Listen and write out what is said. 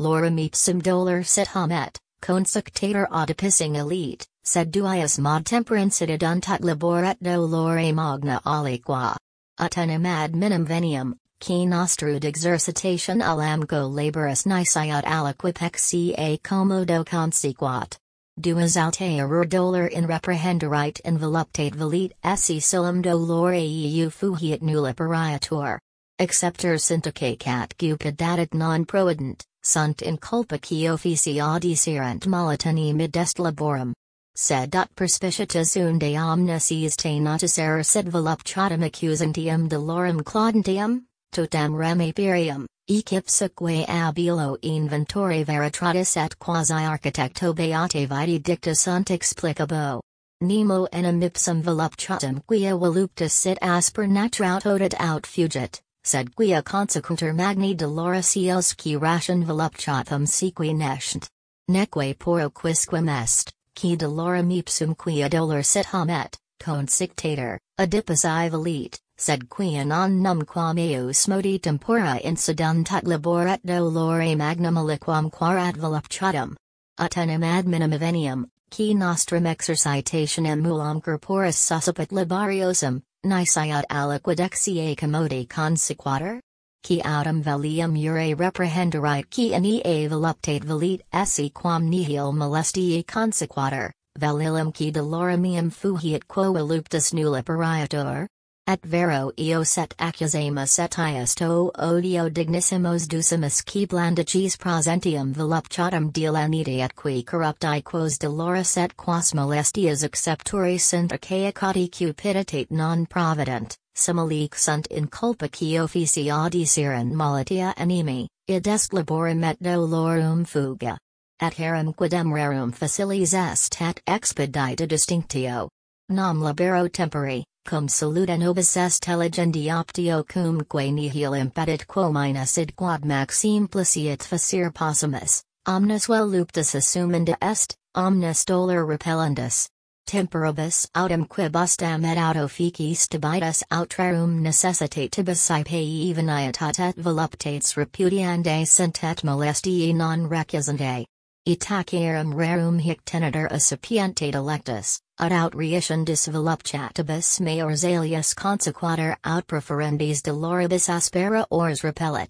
lorem ipsum dolor sit hamet, consectator audipissing elite, sed duius mod temperancida duntut laboret dolore magna aliqua. Utenem ad minum veniam, qui nostrud exercitation alamco laboris nisiat aliquipexi a commodo consequat. Duas altaerur dolor in reprehenderite enveluptate velite esse silum dolore eu fugiat nulla pariatur. Exceptor syntacacat cupidatit non proident, sunt in culpa qui offici audicirant molitani midest laborum. Sed ut perspicitus unde omnes te natus eris sed voluptatum accusantium dolorem claudentium, totem remiperium, ecipsaque abilo inventori veritratis et quasi architecto beate vitae dicta sunt explicabo. Nemo enim ipsum voluptatum quia voluptas sit asper naturautodat aut fugit, sed quia consequentur magni dolores eos qui ration voluptatum sequi nescent. Neque poro quisquam est, qui dolorem ipsum quia dolor sit hamet, consectator, adipus ivelite, sed quia non numquam eus modi tempora incidunt laboret dolore magnum aliquam quarat voluptatum. Utenem ad minima veniam, qui nostrum exercitationem emulam corporis suscipit laboriosum, nisiat aliquidexie commodi consequatur? Qui autem velium ure reprehenderite qui in ea voluptate velite esse quam nihil molestii consequatur, velilum qui doloremium fugiat quo voluptas nulla pariatur? Et vero eos et accusamus et iesto odio dignissimos ducimus qui blandicis prosentium voluptatum delaniti et qui corrupti quos dolores et quas molestias accepturi sunt archaicati cupiditate non provident, similique sunt in culpa qui offici audicirin molitia animi, id est laborum et dolorum fuga. Et harum quidem rerum facilis est et expedita distinctio. Nam libero tempori, cum saluta nobis est telegendi optio cumque nihil impedit quo minus id quad maxime placiet facere possumus, omnes voluptas assumenda est, omnes dolor repellendus. Temporibus autem quibustam et auto ficis debitus outrarum necessitatibus ipae veniatat et voluptates repudiande sint et molestii non recusante. Itacarum rerum hic teneter sapiente delectus, ut aut reiscendis voluptatibus major alius consequatur aut preferendis doloribus aspera ors repellet.